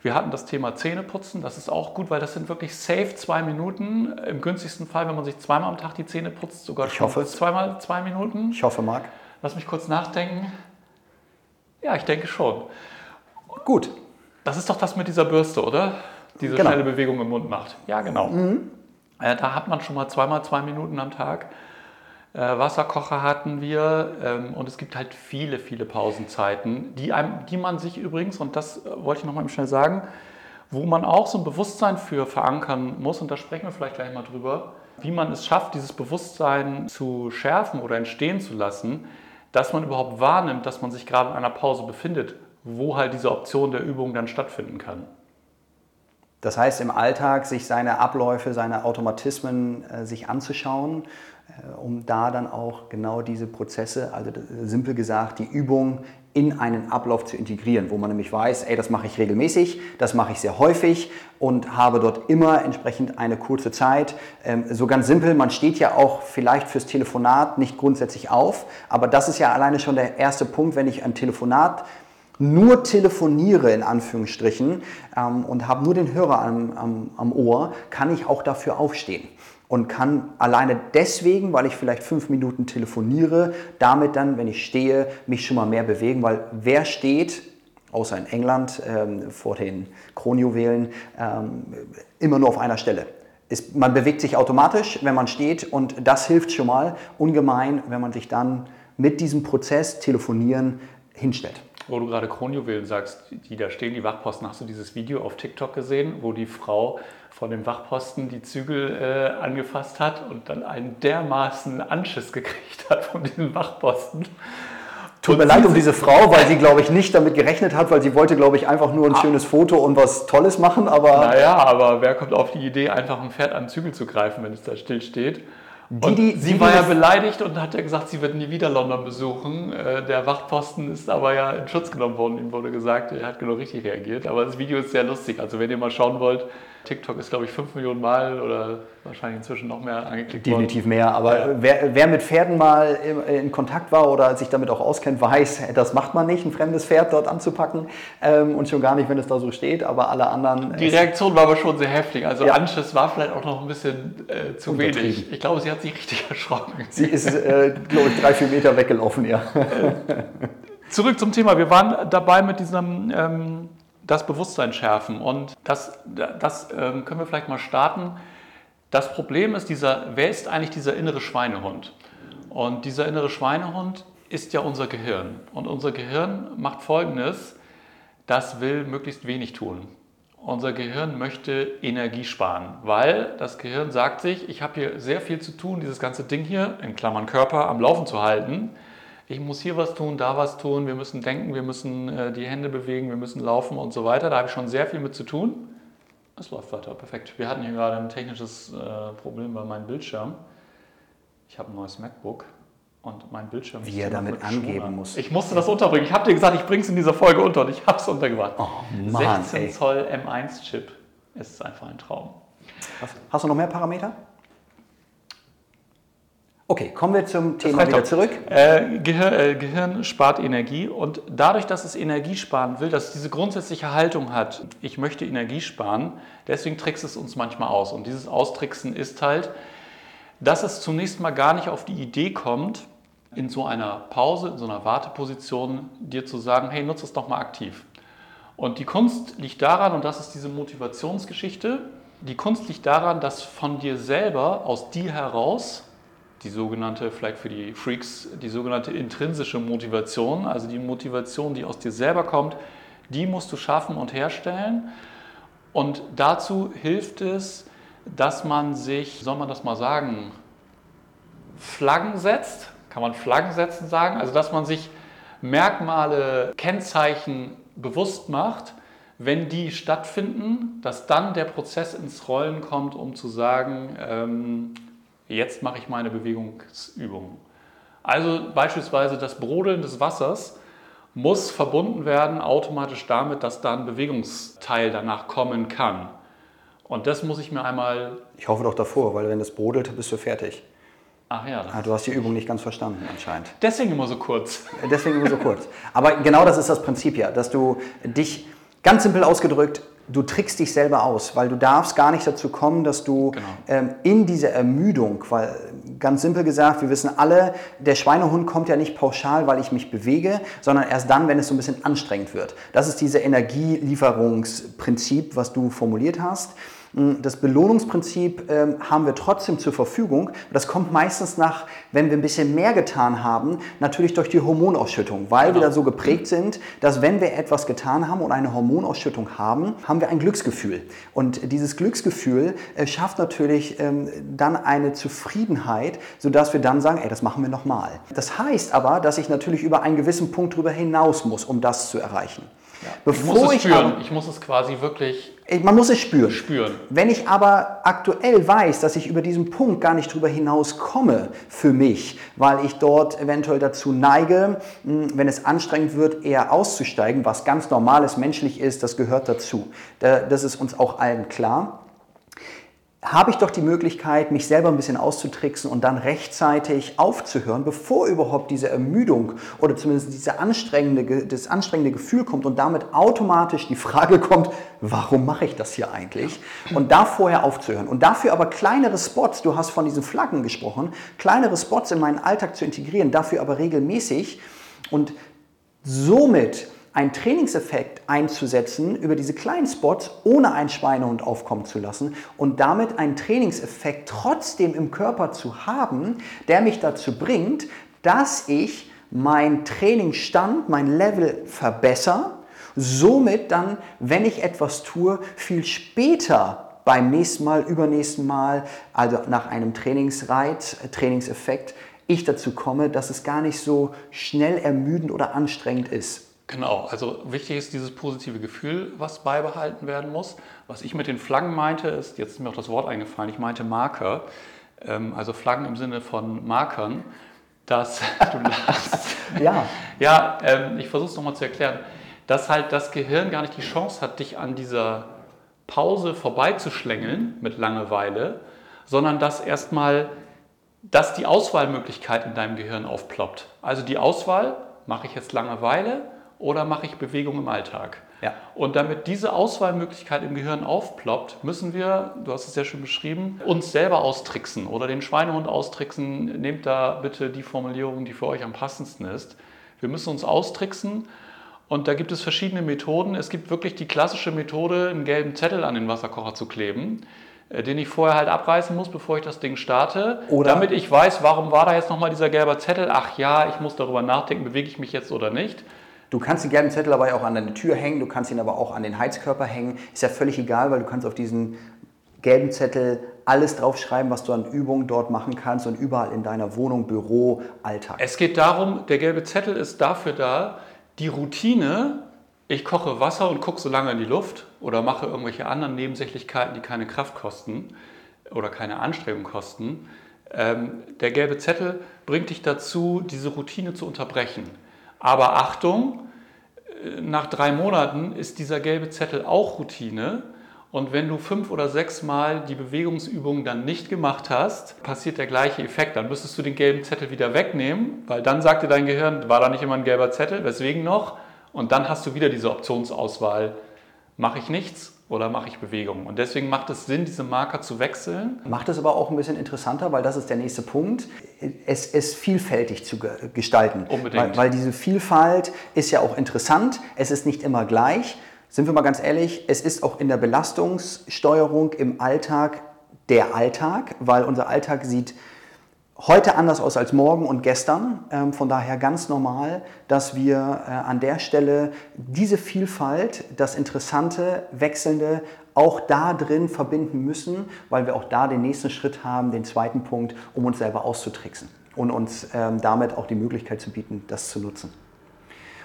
Wir hatten das Thema Zähneputzen, das ist auch gut, weil das sind wirklich safe zwei Minuten. Im günstigsten Fall, wenn man sich zweimal am Tag die Zähne putzt, sogar Ich hoffe. zweimal zwei Minuten. Ich hoffe, Marc. Lass mich kurz nachdenken. Ja, ich denke schon. Gut. Das ist doch das mit dieser Bürste, oder? Diese Genau. schnelle Bewegung im Mund macht. Ja, genau. Äh, da hat man schon mal zweimal zwei Minuten am Tag. Äh, Wasserkocher hatten wir ähm, und es gibt halt viele, viele Pausenzeiten, die, einem, die man sich übrigens, und das äh, wollte ich noch mal schnell sagen, wo man auch so ein Bewusstsein für verankern muss, und da sprechen wir vielleicht gleich mal drüber, wie man es schafft, dieses Bewusstsein zu schärfen oder entstehen zu lassen, dass man überhaupt wahrnimmt, dass man sich gerade in einer Pause befindet, wo halt diese Option der Übung dann stattfinden kann. Das heißt, im Alltag sich seine Abläufe, seine Automatismen äh, sich anzuschauen, äh, um da dann auch genau diese Prozesse, also simpel gesagt, die Übung in einen Ablauf zu integrieren, wo man nämlich weiß, ey, das mache ich regelmäßig, das mache ich sehr häufig und habe dort immer entsprechend eine kurze Zeit. Ähm, so ganz simpel, man steht ja auch vielleicht fürs Telefonat nicht grundsätzlich auf, aber das ist ja alleine schon der erste Punkt, wenn ich ein Telefonat nur telefoniere in Anführungsstrichen ähm, und habe nur den Hörer am, am, am Ohr, kann ich auch dafür aufstehen. Und kann alleine deswegen, weil ich vielleicht fünf Minuten telefoniere, damit dann, wenn ich stehe, mich schon mal mehr bewegen, weil wer steht, außer in England ähm, vor den Kronjuwelen, ähm, immer nur auf einer Stelle. Ist, man bewegt sich automatisch, wenn man steht und das hilft schon mal ungemein, wenn man sich dann mit diesem Prozess telefonieren hinstellt. Wo du gerade Kronjuwelen sagst, die da stehen, die Wachposten, hast du dieses Video auf TikTok gesehen, wo die Frau von dem Wachposten die Zügel äh, angefasst hat und dann einen dermaßen Anschiss gekriegt hat von diesem Wachposten? Tut mir leid um diese Frau, weil sie, glaube ich, nicht damit gerechnet hat, weil sie wollte, glaube ich, einfach nur ein schönes Foto und was Tolles machen, aber Naja, aber wer kommt auf die Idee, einfach ein Pferd an den Zügel zu greifen, wenn es da still steht? Und die- sie die- war die- ja beleidigt und hat ja gesagt, sie wird nie wieder London besuchen. Äh, Der Wachposten ist aber ja in Schutz genommen worden. Ihm wurde gesagt, er hat genau richtig reagiert. Aber das Video ist sehr lustig. Also wenn ihr mal schauen wollt, TikTok ist, glaube ich, 5 Millionen Mal oder wahrscheinlich inzwischen noch mehr angeklickt worden. definitiv mehr. Aber Ja. wer, wer mit Pferden mal in, Kontakt war oder sich damit auch auskennt, weiß, das macht man nicht, ein fremdes Pferd dort anzupacken ähm, und schon gar nicht, wenn es da so steht. Aber alle anderen. Die es- Reaktion war aber schon sehr heftig. Also Ja. Anschiss war vielleicht auch noch ein bisschen äh, zu wenig. Ich glaube, sie hat sich richtig erschrocken. sie ist, äh, glaube ich, drei, vier Meter weggelaufen, ja. Zurück zum Thema. Wir waren dabei mit diesem ähm, das Bewusstsein schärfen und das, das ähm, können wir vielleicht mal starten. Das Problem ist dieser, wer ist eigentlich dieser innere Schweinehund? Und dieser innere Schweinehund ist ja unser Gehirn. Und unser Gehirn macht Folgendes, das will möglichst wenig tun. Unser Gehirn möchte Energie sparen, weil das Gehirn sagt sich, ich habe hier sehr viel zu tun, dieses ganze Ding hier, in Klammern Körper, am Laufen zu halten. Ich muss hier was tun, da was tun, wir müssen denken, wir müssen äh, die Hände bewegen, wir müssen laufen und so weiter. Da habe ich schon sehr viel mit zu tun. Es läuft weiter, perfekt. Wir hatten hier gerade ein technisches äh, Problem bei meinem Bildschirm. Ich habe ein neues MacBook und mein Bildschirm. Wie er damit angeben muss. Ich musste das unterbringen. Ich habe dir gesagt, ich bringe es in dieser Folge unter und ich habe es untergebracht. Oh Mann, 16 ey. Zoll M1-Chip ist einfach ein Traum. Hast, hast du noch mehr Parameter? Okay, kommen wir zum Das Thema wieder zurück. Äh, Gehir äh, Gehirn spart Energie und dadurch, dass es Energie sparen will, dass es diese grundsätzliche Haltung hat, ich möchte Energie sparen, deswegen trickst es uns manchmal aus. Und dieses Austricksen ist halt, dass es zunächst mal gar nicht auf die Idee kommt, in so einer Pause, in so einer Warteposition dir zu sagen, hey, nutze es doch mal aktiv. Und die Kunst liegt daran, und das ist diese Motivationsgeschichte, die Kunst liegt daran, dass von dir selber, aus dir heraus, die sogenannte, vielleicht für die Freaks, die sogenannte intrinsische Motivation, also die Motivation, die aus dir selber kommt, die musst du schaffen und herstellen. Und dazu hilft es, dass man sich, soll man das mal sagen, Flaggen setzt. Kann man Flaggen setzen sagen? Also, dass man sich Merkmale, Kennzeichen bewusst macht, wenn die stattfinden, dass dann der Prozess ins Rollen kommt, um zu sagen, ähm, jetzt mache ich meine Bewegungsübung. Also beispielsweise das Brodeln des Wassers muss verbunden werden automatisch damit, dass da ein Bewegungsteil danach kommen kann. Und das muss ich mir einmal. Ich hoffe doch davor, weil wenn das brodelt, bist du fertig. Ach ja, das Ah, du hast die Übung nicht ganz verstanden anscheinend. deswegen immer so kurz. Deswegen immer so kurz. Aber genau das ist das Prinzip ja, dass du dich, ganz simpel ausgedrückt, du trickst dich selber aus, weil du darfst gar nicht dazu kommen, dass du Genau. ähm, in diese Ermüdung, weil ganz simpel gesagt, wir wissen alle, der Schweinehund kommt ja nicht pauschal, weil ich mich bewege, sondern erst dann, wenn es so ein bisschen anstrengend wird. Das ist diese Energielieferungsprinzip, was du formuliert hast. Das Belohnungsprinzip ähm, haben wir trotzdem zur Verfügung. Das kommt meistens nach, wenn wir ein bisschen mehr getan haben, natürlich durch die Hormonausschüttung, weil wir Genau. da so geprägt sind, dass wenn wir etwas getan haben und eine Hormonausschüttung haben, haben wir ein Glücksgefühl. Und dieses Glücksgefühl äh, schafft natürlich ähm, dann eine Zufriedenheit, sodass wir dann sagen, ey, das machen wir nochmal. Das heißt aber, dass ich natürlich über einen gewissen Punkt drüber hinaus muss, um das zu erreichen. Ich muss es aber- spüren. Ich muss es quasi wirklich Man muss es spüren. spüren. Wenn ich aber aktuell weiß, dass ich über diesen Punkt gar nicht drüber hinaus komme für mich, weil ich dort eventuell dazu neige, mh, wenn es anstrengend wird, eher auszusteigen, was ganz normales, menschlich ist, das gehört dazu. Da- Das ist uns auch allen klar habe ich doch die Möglichkeit, mich selber ein bisschen auszutricksen und dann rechtzeitig aufzuhören, bevor überhaupt diese Ermüdung oder zumindest diese anstrengende, Ge- das anstrengende Gefühl kommt und damit automatisch die Frage kommt, warum mache ich das hier eigentlich? Und da vorher aufzuhören. Und dafür aber kleinere Spots, du hast von diesen Flaggen gesprochen, kleinere Spots in meinen Alltag zu integrieren, dafür aber regelmäßig und somit einen Trainingseffekt einzusetzen über diese kleinen Spots, ohne einen Schweinehund aufkommen zu lassen und damit einen Trainingseffekt trotzdem im Körper zu haben, der mich dazu bringt, dass ich mein Trainingsstand, mein Level verbessere, somit dann, wenn ich etwas tue, viel später beim nächsten Mal, übernächsten Mal, also nach einem Trainingsreiz, äh, Trainingseffekt, ich dazu komme, dass es gar nicht so schnell ermüdend oder anstrengend ist. Genau, also wichtig ist dieses positive Gefühl, was beibehalten werden muss. Was ich mit den Flaggen meinte, ist, jetzt ist mir auch das Wort eingefallen, ich meinte Marker, ähm, also Flaggen im Sinne von Markern, dass du lachst. Ja, Ja, ähm, ich versuche es nochmal zu erklären, dass halt das Gehirn gar nicht die Chance hat, dich an dieser Pause vorbeizuschlängeln mit Langeweile, sondern dass erstmal, dass die Auswahlmöglichkeit in deinem Gehirn aufploppt. Also die Auswahl, mache ich jetzt Langeweile oder mache ich Bewegung im Alltag? Ja. Und damit diese Auswahlmöglichkeit im Gehirn aufploppt, müssen wir, du hast es sehr schön beschrieben, uns selber austricksen oder den Schweinehund austricksen. Nehmt da bitte die Formulierung, die für euch am passendsten ist. Wir müssen uns austricksen und da gibt es verschiedene Methoden. Es gibt wirklich die klassische Methode, einen gelben Zettel an den Wasserkocher zu kleben, äh, den ich vorher halt abreißen muss, bevor ich das Ding starte, Oder- damit ich weiß, warum war da jetzt nochmal dieser gelbe Zettel. Ach ja, ich muss darüber nachdenken, bewege ich mich jetzt oder nicht. Du kannst den gelben Zettel aber auch an deine Tür hängen, du kannst ihn aber auch an den Heizkörper hängen. Ist ja völlig egal, weil du kannst auf diesen gelben Zettel alles draufschreiben, was du an Übungen dort machen kannst und überall in deiner Wohnung, Büro, Alltag. Es geht darum, der gelbe Zettel ist dafür da, die Routine, ich koche Wasser und gucke so lange in die Luft oder mache irgendwelche anderen Nebensächlichkeiten, die keine Kraft kosten oder keine Anstrengung kosten, Ähm, der gelbe Zettel bringt dich dazu, diese Routine zu unterbrechen. Aber Achtung, äh, nach drei Monaten ist dieser gelbe Zettel auch Routine. Und wenn du fünf oder sechs Mal die Bewegungsübungen dann nicht gemacht hast, passiert der gleiche Effekt. Dann müsstest du den gelben Zettel wieder wegnehmen, weil dann sagt dir dein Gehirn, war da nicht immer ein gelber Zettel, weswegen noch? Und dann hast du wieder diese Optionsauswahl, mache ich nichts oder mache ich Bewegung? Und deswegen macht es Sinn, diese Marker zu wechseln. Macht es aber auch ein bisschen interessanter, weil das ist der nächste Punkt, es, es vielfältig zu gestalten. Unbedingt. Weil, weil diese Vielfalt ist ja auch interessant, es ist nicht immer gleich. Sind wir mal ganz ehrlich, es ist auch in der Belastungssteuerung im Alltag der Alltag, weil unser Alltag sieht heute anders aus als morgen und gestern. Ähm, von daher ganz normal, dass wir äh, an der Stelle diese Vielfalt, das Interessante, Wechselnde auch da drin verbinden müssen, weil wir auch da den nächsten Schritt haben, den zweiten Punkt, um uns selber auszutricksen und uns ähm, damit auch die Möglichkeit zu bieten, das zu nutzen.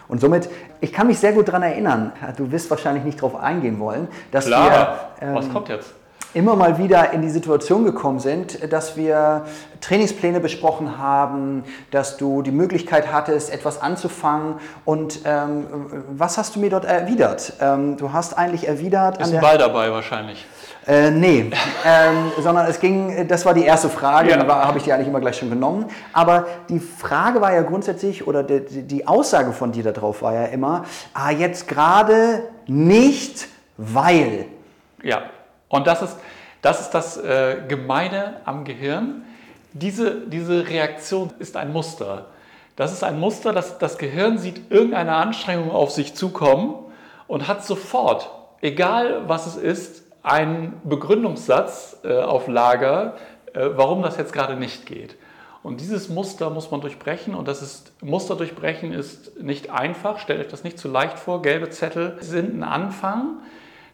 Und somit, ich kann mich sehr gut daran erinnern, du wirst wahrscheinlich nicht darauf eingehen wollen, dass Klar. wir... Ähm, Was kommt jetzt? Immer mal wieder in die Situation gekommen sind, dass wir Trainingspläne besprochen haben, dass du die Möglichkeit hattest, etwas anzufangen. Und ähm, was hast du mir dort erwidert? Ähm, du hast eigentlich erwidert. Ist ein Ball dabei wahrscheinlich. Äh, nee, ähm, sondern es ging, das war die erste Frage, ja. die habe ich dir eigentlich immer gleich schon genommen. Aber die Frage war ja grundsätzlich, oder die, die Aussage von dir darauf war ja immer, ah, jetzt gerade nicht, weil. Ja. Und das ist das, ist das äh, Gemeine am Gehirn. Diese, diese Reaktion ist ein Muster. Das ist ein Muster, dass das Gehirn sieht irgendeine Anstrengung auf sich zukommen und hat sofort, egal was es ist, einen Begründungssatz äh, auf Lager, äh, warum das jetzt gerade nicht geht. Und dieses Muster muss man durchbrechen und das ist, Muster durchbrechen ist nicht einfach, stellt euch das nicht zu leicht vor. Gelbe Zettel sind ein Anfang,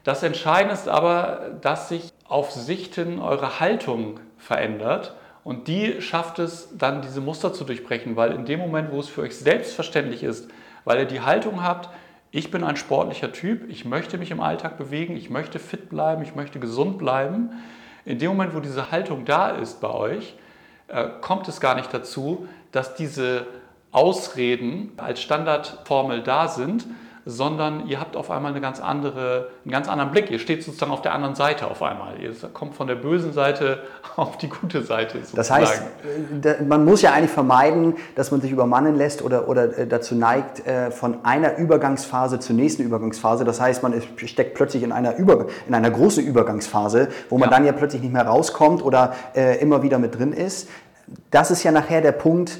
das Entscheidende ist aber, dass sich auf Sichten eure Haltung verändert und die schafft es dann, diese Muster zu durchbrechen, weil in dem Moment, wo es für euch selbstverständlich ist, weil ihr die Haltung habt, ich bin ein sportlicher Typ, ich möchte mich im Alltag bewegen, ich möchte fit bleiben, ich möchte gesund bleiben, in dem Moment, wo diese Haltung da ist bei euch, äh, kommt es gar nicht dazu, dass diese Ausreden als Standardformel da sind, sondern ihr habt auf einmal eine ganz andere, einen ganz anderen Blick. Ihr steht sozusagen auf der anderen Seite auf einmal. Ihr kommt von der bösen Seite auf die gute Seite. Sozusagen. Das heißt, äh, man muss ja eigentlich vermeiden, dass man sich übermannen lässt oder, oder äh, dazu neigt, äh, von einer Übergangsphase zur nächsten Übergangsphase. Das heißt, man steckt plötzlich in einer, Über, in einer großen Übergangsphase, wo man ja. dann ja plötzlich nicht mehr rauskommt oder immer wieder mit drin ist. Das ist ja nachher der Punkt,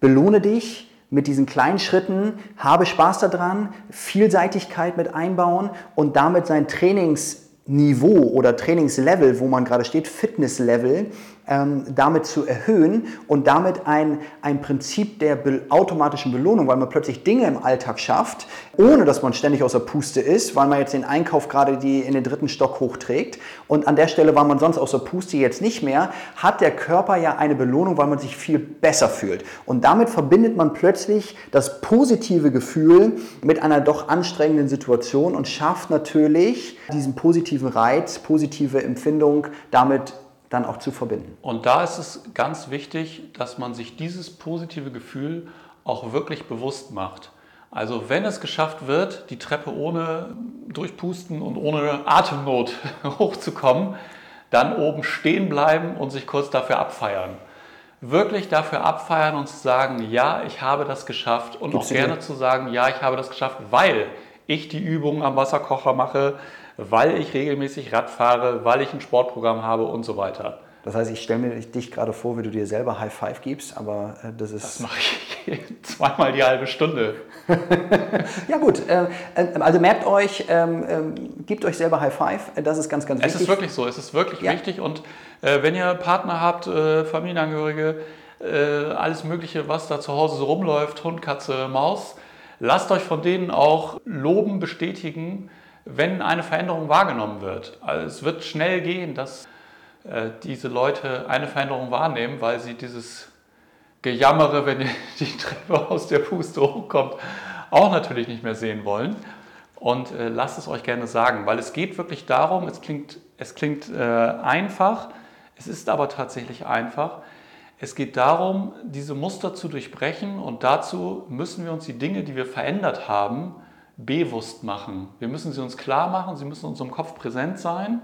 belohne dich, mit diesen kleinen Schritten, habe Spaß daran, Vielseitigkeit mit einbauen und damit sein Trainingsniveau oder Trainingslevel, wo man gerade steht, Fitnesslevel, ähm, damit zu erhöhen und damit ein, ein Prinzip der be automatischen Belohnung, weil man plötzlich Dinge im Alltag schafft, ohne dass man ständig außer Puste ist, weil man jetzt den Einkauf gerade die in den dritten Stock hochträgt und an der Stelle war man sonst außer Puste jetzt nicht mehr, hat der Körper ja eine Belohnung, weil man sich viel besser fühlt. Und damit verbindet man plötzlich das positive Gefühl mit einer doch anstrengenden Situation und schafft natürlich diesen positiven Reiz, positive Empfindung damit dann auch zu verbinden. Und da ist es ganz wichtig, dass man sich dieses positive Gefühl auch wirklich bewusst macht. Also wenn es geschafft wird, die Treppe ohne Durchpusten und ohne Atemnot hochzukommen, dann oben stehen bleiben und sich kurz dafür abfeiern. Wirklich dafür abfeiern und zu sagen, ja, ich habe das geschafft und Gibt's auch gerne zu sagen, ja, ich habe das geschafft, weil ich die Übungen am Wasserkocher mache, weil ich regelmäßig Rad fahre, weil ich ein Sportprogramm habe und so weiter. Das heißt, ich stelle mir dich gerade vor, wie du dir selber High Five gibst, aber äh, das ist. Das mache ich zweimal die halbe Stunde. ja, gut. Äh, äh, also merkt euch, ähm, ähm, gebt euch selber High Five. Das ist ganz, ganz wichtig. Es ist wirklich so. Es ist wirklich ja. wichtig. Und äh, wenn ihr Partner habt, äh, Familienangehörige, alles Mögliche, was da zu Hause so rumläuft, Hund, Katze, Maus, lasst euch von denen auch loben, bestätigen wenn eine Veränderung wahrgenommen wird. Also es wird schnell gehen, dass äh, diese Leute eine Veränderung wahrnehmen, weil sie dieses Gejammere, wenn die Treppe aus der Puste hochkommt, auch natürlich nicht mehr sehen wollen. Und äh, lasst es euch gerne sagen, weil es geht wirklich darum, es klingt, es klingt äh, einfach, Es ist aber tatsächlich einfach. Es geht darum, diese Muster zu durchbrechen und dazu müssen wir uns die Dinge, die wir verändert haben, bewusst machen. Wir müssen sie uns klar machen, sie müssen in unserem Kopf präsent sein,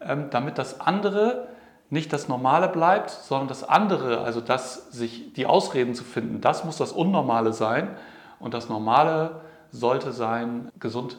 ähm, damit das andere nicht das Normale bleibt, sondern das andere, also das, sich die Ausreden zu finden, das muss das Unnormale sein und das Normale sollte sein, gesund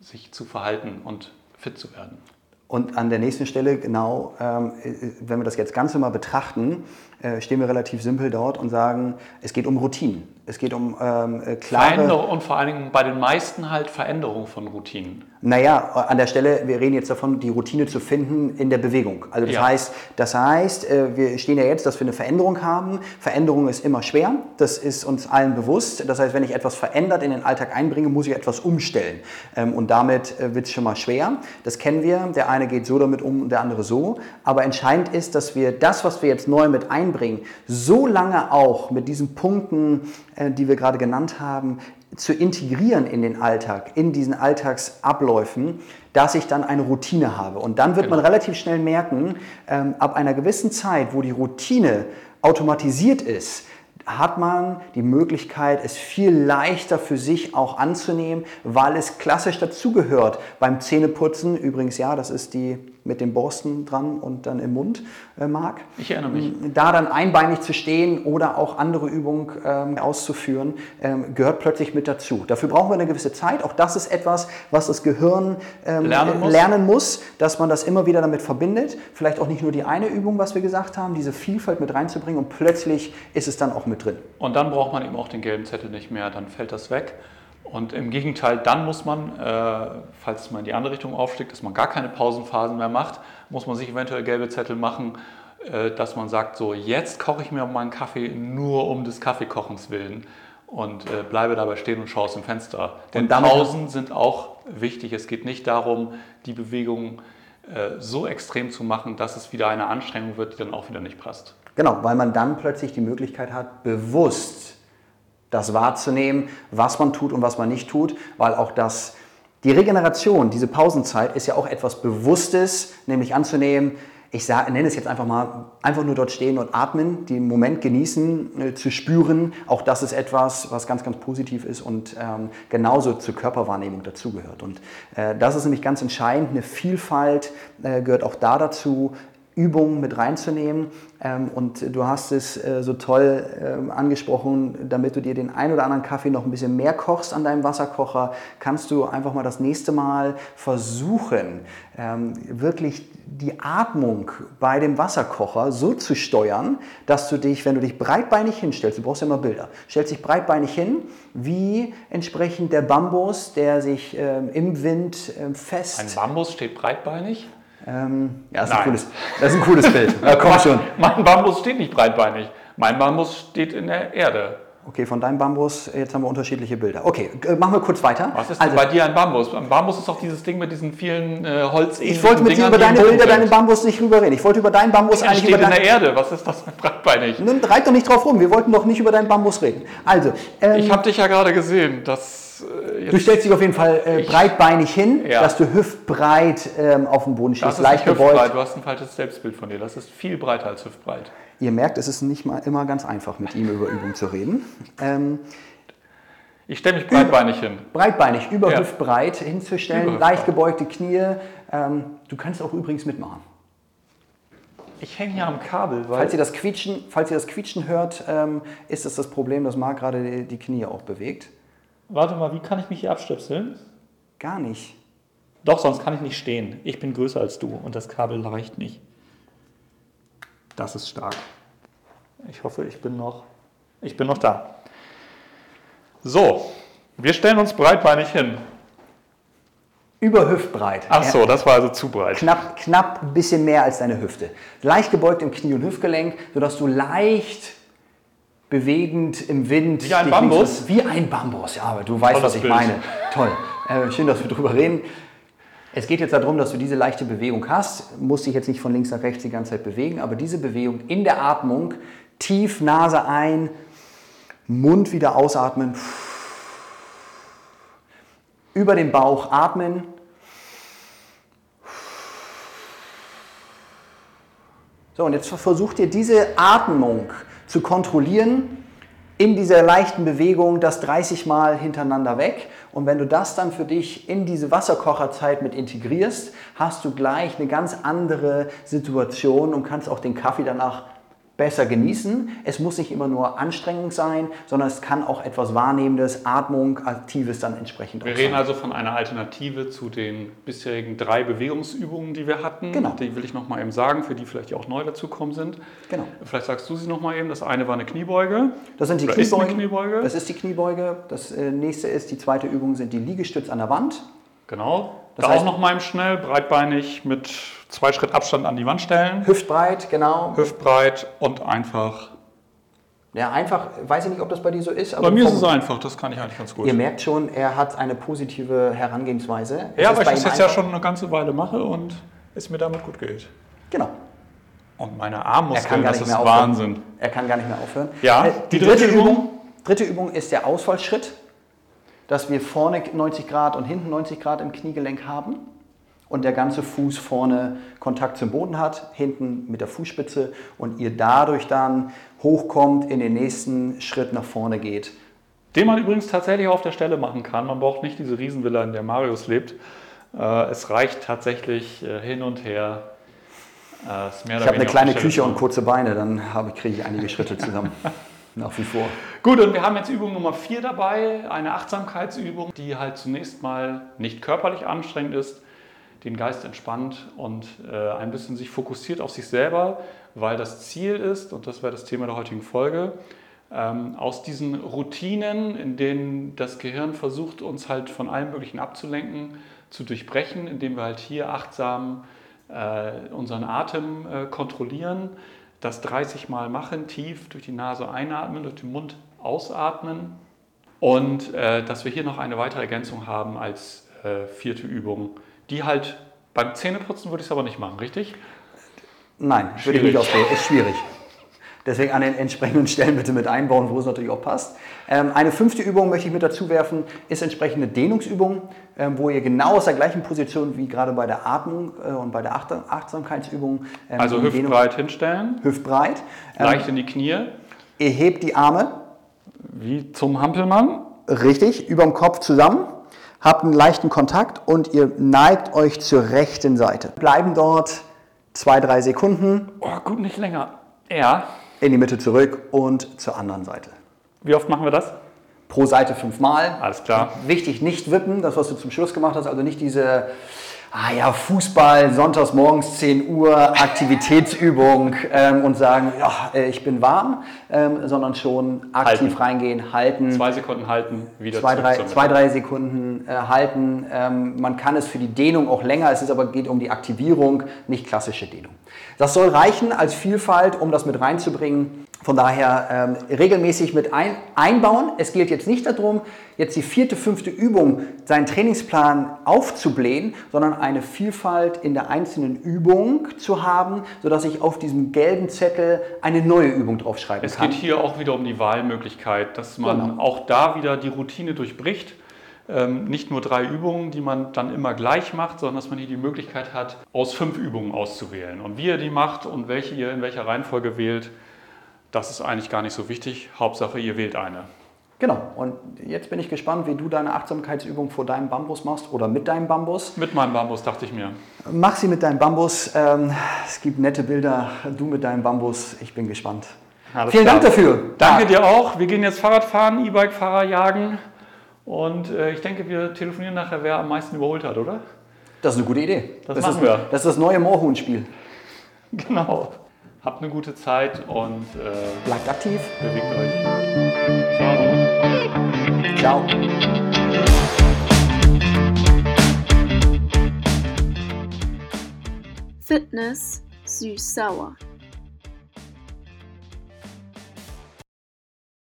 sich zu verhalten und fit zu werden. Und an der nächsten Stelle, genau, ähm, wenn wir das jetzt ganz mal betrachten, äh, stehen wir relativ simpel dort und sagen, es geht um Routinen. Es geht um ähm, äh, klare... Veränderung und vor allen Dingen bei den meisten halt Veränderung von Routinen. Naja, an der Stelle, wir reden jetzt davon, die Routine zu finden in der Bewegung. Also das Ja. heißt, das heißt, äh, wir stehen ja jetzt, dass wir eine Veränderung haben. Veränderung ist immer schwer, das ist uns allen bewusst. Das heißt, wenn ich etwas verändert in den Alltag einbringe, muss ich etwas umstellen. Ähm, Und damit wird es schon mal schwer. Das kennen wir. Der eine geht so damit um und der andere so. Aber entscheidend ist, dass wir das, was wir jetzt neu mit einbringen, so lange auch mit diesen Punkten, äh, die wir gerade genannt haben, zu integrieren in den Alltag, in diesen Alltagsabläufen, dass ich dann eine Routine habe. Und dann wird man Genau. relativ schnell merken, ähm, ab einer gewissen Zeit, wo die Routine automatisiert ist, hat man die Möglichkeit, es viel leichter für sich auch anzunehmen, weil es klassisch dazugehört. Beim Zähneputzen, übrigens ja, das ist die mit den Borsten dran und dann im Mund, äh, Marc. Ich erinnere mich. Da dann einbeinig zu stehen oder auch andere Übungen ähm, auszuführen, ähm, gehört plötzlich mit dazu. Dafür brauchen wir eine gewisse Zeit. Auch das ist etwas, was das Gehirn ähm, Lernen muss. lernen muss, dass man das immer wieder damit verbindet. Vielleicht auch nicht nur die eine Übung, was wir gesagt haben, diese Vielfalt mit reinzubringen und plötzlich ist es dann auch mit drin. Und dann braucht man eben auch den gelben Zettel nicht mehr, dann fällt das weg. Und im Gegenteil, dann muss man, äh, falls man in die andere Richtung aufschlägt, dass man gar keine Pausenphasen mehr macht, muss man sich eventuell gelbe Zettel machen, äh, dass man sagt, so jetzt koche ich mir meinen Kaffee nur um des Kaffeekochens willen und äh, bleibe dabei stehen und schaue aus dem Fenster. Denn Pausen sind auch wichtig. Es geht nicht darum, die Bewegung so extrem zu machen, dass es wieder eine Anstrengung wird, die dann auch wieder nicht passt. Genau, weil man dann plötzlich die Möglichkeit hat, bewusst das wahrzunehmen, was man tut und was man nicht tut, weil auch das, die Regeneration, diese Pausenzeit ist ja auch etwas Bewusstes, nämlich anzunehmen, ich sag, nenne es jetzt einfach mal, einfach nur dort stehen und atmen, den Moment genießen, äh, zu spüren. Auch das ist etwas, was ganz, ganz positiv ist und ähm, genauso zur Körperwahrnehmung dazugehört. Und äh, das ist nämlich ganz entscheidend. Eine Vielfalt äh, gehört auch da dazu, Übungen mit reinzunehmen. Ähm, und du hast es äh, so toll ähm, angesprochen, damit du dir den ein oder anderen Kaffee noch ein bisschen mehr kochst an deinem Wasserkocher, kannst du einfach mal das nächste Mal versuchen, ähm, wirklich die Atmung bei dem Wasserkocher so zu steuern, dass du dich, wenn du dich breitbeinig hinstellst, du brauchst ja immer Bilder, stellst dich breitbeinig hin, wie entsprechend der Bambus, der sich im Wind fest... Ein Bambus steht breitbeinig. Ähm, ja, das ist, ein cooles, das ist ein cooles Bild. Ja, komm schon. Mein Bambus steht nicht breitbeinig. Mein Bambus steht in der Erde. Okay, von deinem Bambus, jetzt haben wir unterschiedliche Bilder. Okay, äh, machen wir kurz weiter. Was ist denn also, bei dir ein Bambus? Ein Bambus ist doch dieses Ding mit diesen vielen äh, Holz. ich wollte mit dir über deine Bilder, deinen Bambus nicht rüber reden. Ich wollte über deinen Bambus Er eigentlich steht über in der. Erde. Was ist das mit breitbeinig? Nun, reit doch nicht drauf rum. Wir wollten doch nicht über deinen Bambus reden. Also, ähm, Ich habe dich ja gerade gesehen. Das, äh, du stellst dich auf jeden Fall äh, Ich- breitbeinig hin, Ja. dass du hüftbreit ähm, auf dem Boden das stehst, ist leicht gebeugt. Du hast ein falsches Selbstbild von dir. Das ist viel breiter als hüftbreit. Ihr merkt, es ist nicht mal immer ganz einfach, mit ihm über Übung zu reden. Ähm, Ich stelle mich breitbeinig hin. breitbeinig, über Ja. hüftbreit hinzustellen, Über leicht gebeugte Knie. Ähm, du kannst auch übrigens mitmachen. Ich hänge hier am Kabel, weil Falls ihr das Quietschen, falls ihr das Quietschen hört, ähm, ist es das Problem, dass Marc gerade die, die Knie auch bewegt. Warte mal, wie kann ich mich hier abstöpseln? Gar nicht. Doch, sonst kann ich nicht stehen. Ich bin größer als du und das Kabel reicht nicht. Das ist stark. Ich hoffe, ich bin noch, ich bin noch da. So, wir stellen uns breitbeinig hin. Über hüftbreit. Ach so, das war also zu breit. Knapp, knapp ein bisschen mehr als deine Hüfte. Leicht gebeugt im Knie- und Hüftgelenk, sodass du leicht bewegend im Wind. Wie ein Bambus? Wie ein Bambus, ja, aber du weißt, Tolles was ich Bild. meine. Toll. Äh, schön, dass wir drüber reden. Es geht jetzt darum, dass du diese leichte Bewegung hast. Musst dich jetzt nicht von links nach rechts die ganze Zeit bewegen, aber diese Bewegung in der Atmung, tief Nase ein, Mund wieder ausatmen. Über den Bauch atmen. So, und jetzt versucht ihr diese Atmung zu kontrollieren in dieser leichten Bewegung, das 30 Mal hintereinander weg. Und wenn du das dann für dich in diese Wasserkocherzeit mit integrierst, hast du gleich eine ganz andere Situation und kannst auch den Kaffee danach besser genießen. Es muss nicht immer nur Anstrengung sein, sondern es kann auch etwas Wahrnehmendes, Atmung, Aktives dann entsprechend Wir reden sein. also von einer Alternative zu den bisherigen drei Bewegungsübungen, die wir hatten. Genau. Die will ich noch mal eben sagen, für die vielleicht auch neu dazukommen sind. Genau. Vielleicht sagst du sie noch mal eben. Das eine war eine Kniebeuge. Das sind die Kniebeugen. Kniebeuge. Das ist die Kniebeuge. Das äh, nächste ist, die zweite Übung sind die Liegestütz an der Wand. Genau. Das da heißt- auch noch mal im Schnell, breitbeinig mit zwei Schritt Abstand an die Wand stellen. Hüftbreit, genau. Hüftbreit und einfach. Ja, einfach, weiß ich nicht, ob das bei dir so ist. Bei mir ist es einfach, das kann ich eigentlich ganz gut. Ihr merkt schon, er hat eine positive Herangehensweise. Ja, weil ich das jetzt ja schon eine ganze Weile mache und es mir damit gut geht. Genau. Und meine Armmuskeln, das nicht ist mehr aufhören. Wahnsinn. Er kann gar nicht mehr aufhören. Ja, Äh, die die, dritte dritte, Übung? Übung, dritte Übung ist der Ausfallschritt, dass wir vorne 90 Grad und hinten 90 Grad im Kniegelenk haben und der ganze Fuß vorne Kontakt zum Boden hat, hinten mit der Fußspitze und ihr dadurch dann hochkommt, in den nächsten Schritt nach vorne geht. Den man übrigens tatsächlich auf der Stelle machen kann. Man braucht nicht diese Riesenvilla, in der Marius lebt. Äh, Es reicht tatsächlich äh, hin und her. Äh, Ich habe eine kleine Küche und kurze Beine, dann kriege ich einige Schritte zusammen. Nach wie vor. Gut, und wir haben jetzt Übung Nummer 4 dabei, eine Achtsamkeitsübung, die halt zunächst mal nicht körperlich anstrengend ist, den Geist entspannt und äh, ein bisschen sich fokussiert auf sich selber, weil das Ziel ist, und das wäre das Thema der heutigen Folge, ähm, aus diesen Routinen, in denen das Gehirn versucht, uns halt von allem Möglichen abzulenken, zu durchbrechen, indem wir halt hier achtsam äh, unseren Atem äh, kontrollieren, das 30 Mal machen, tief durch die Nase einatmen, durch den Mund ausatmen und äh, dass wir hier noch eine weitere Ergänzung haben als äh, vierte Übung, die halt beim Zähneputzen würde ich es aber nicht machen, richtig? Nein, würde ich Schwierig. nicht ausprobieren. Ist schwierig. Deswegen an den entsprechenden Stellen bitte mit einbauen, wo es natürlich auch passt. Ähm, eine fünfte Übung möchte ich mit dazu werfen, ist entsprechende Dehnungsübung, ähm, wo ihr genau aus der gleichen Position wie gerade bei der Atmung äh, und bei der Acht Achtsamkeitsübung. ähm, Also hüftbreit hinstellen, Hüftbreit. Leicht in die Knie, ihr hebt die Arme wie zum Hampelmann. richtig über dem Kopf zusammen, habt einen leichten Kontakt und ihr neigt euch zur rechten Seite. Bleiben dort zwei, drei Sekunden Oh, gut, nicht länger. Ja. In die Mitte zurück und zur anderen Seite. Wie oft machen wir das? Pro Seite fünfmal. Alles klar. Wichtig, nicht wippen, das, was du zum Schluss gemacht hast, also nicht diese, ah ja, Fußball, sonntags morgens 10 Uhr, Aktivitätsübung ähm, und sagen, ja, äh, ich bin warm, ähm, sondern schon aktiv Halten. reingehen, halten. Zwei Sekunden halten, wieder Zwei drei, zwei, drei Sekunden äh, halten. Ähm, man kann es für die Dehnung auch länger, es ist aber geht um die Aktivierung, nicht klassische Dehnung. Das soll reichen als Vielfalt, um das mit reinzubringen. Von daher ähm, regelmäßig mit ein, einbauen. Es geht jetzt nicht darum, jetzt die vierte, fünfte Übung, seinen Trainingsplan aufzublähen, sondern eine Vielfalt in der einzelnen Übung zu haben, sodass ich auf diesem gelben Zettel eine neue Übung draufschreiben Es kann. geht hier auch wieder um die Wahlmöglichkeit, dass man Genau. auch da wieder die Routine durchbricht. Ähm, nicht nur drei Übungen, die man dann immer gleich macht, sondern dass man hier die Möglichkeit hat, aus fünf Übungen auszuwählen. Und wie ihr die macht und welche ihr in welcher Reihenfolge wählt, das ist eigentlich gar nicht so wichtig. Hauptsache, ihr wählt eine. Genau, und jetzt bin ich gespannt, wie du deine Achtsamkeitsübung vor deinem Bambus machst oder mit deinem Bambus. Mit meinem Bambus dachte ich mir. Mach sie mit deinem Bambus. Ähm, es gibt nette Bilder, du mit deinem Bambus. Ich bin gespannt. Alles Vielen klar. Dank dafür. Danke dir auch. Wir gehen jetzt Fahrrad fahren, E-Bike-Fahrer jagen. Und äh, ich denke, wir telefonieren nachher, wer am meisten überholt hat, oder? Das ist eine gute Idee. Das ist, machen wir. Das ist das neue Moorhuhn-Spiel. Genau. Habt eine gute Zeit und äh, Bleibt aktiv. bewegt euch. Ciao. Ciao. Fitness süß-sauer.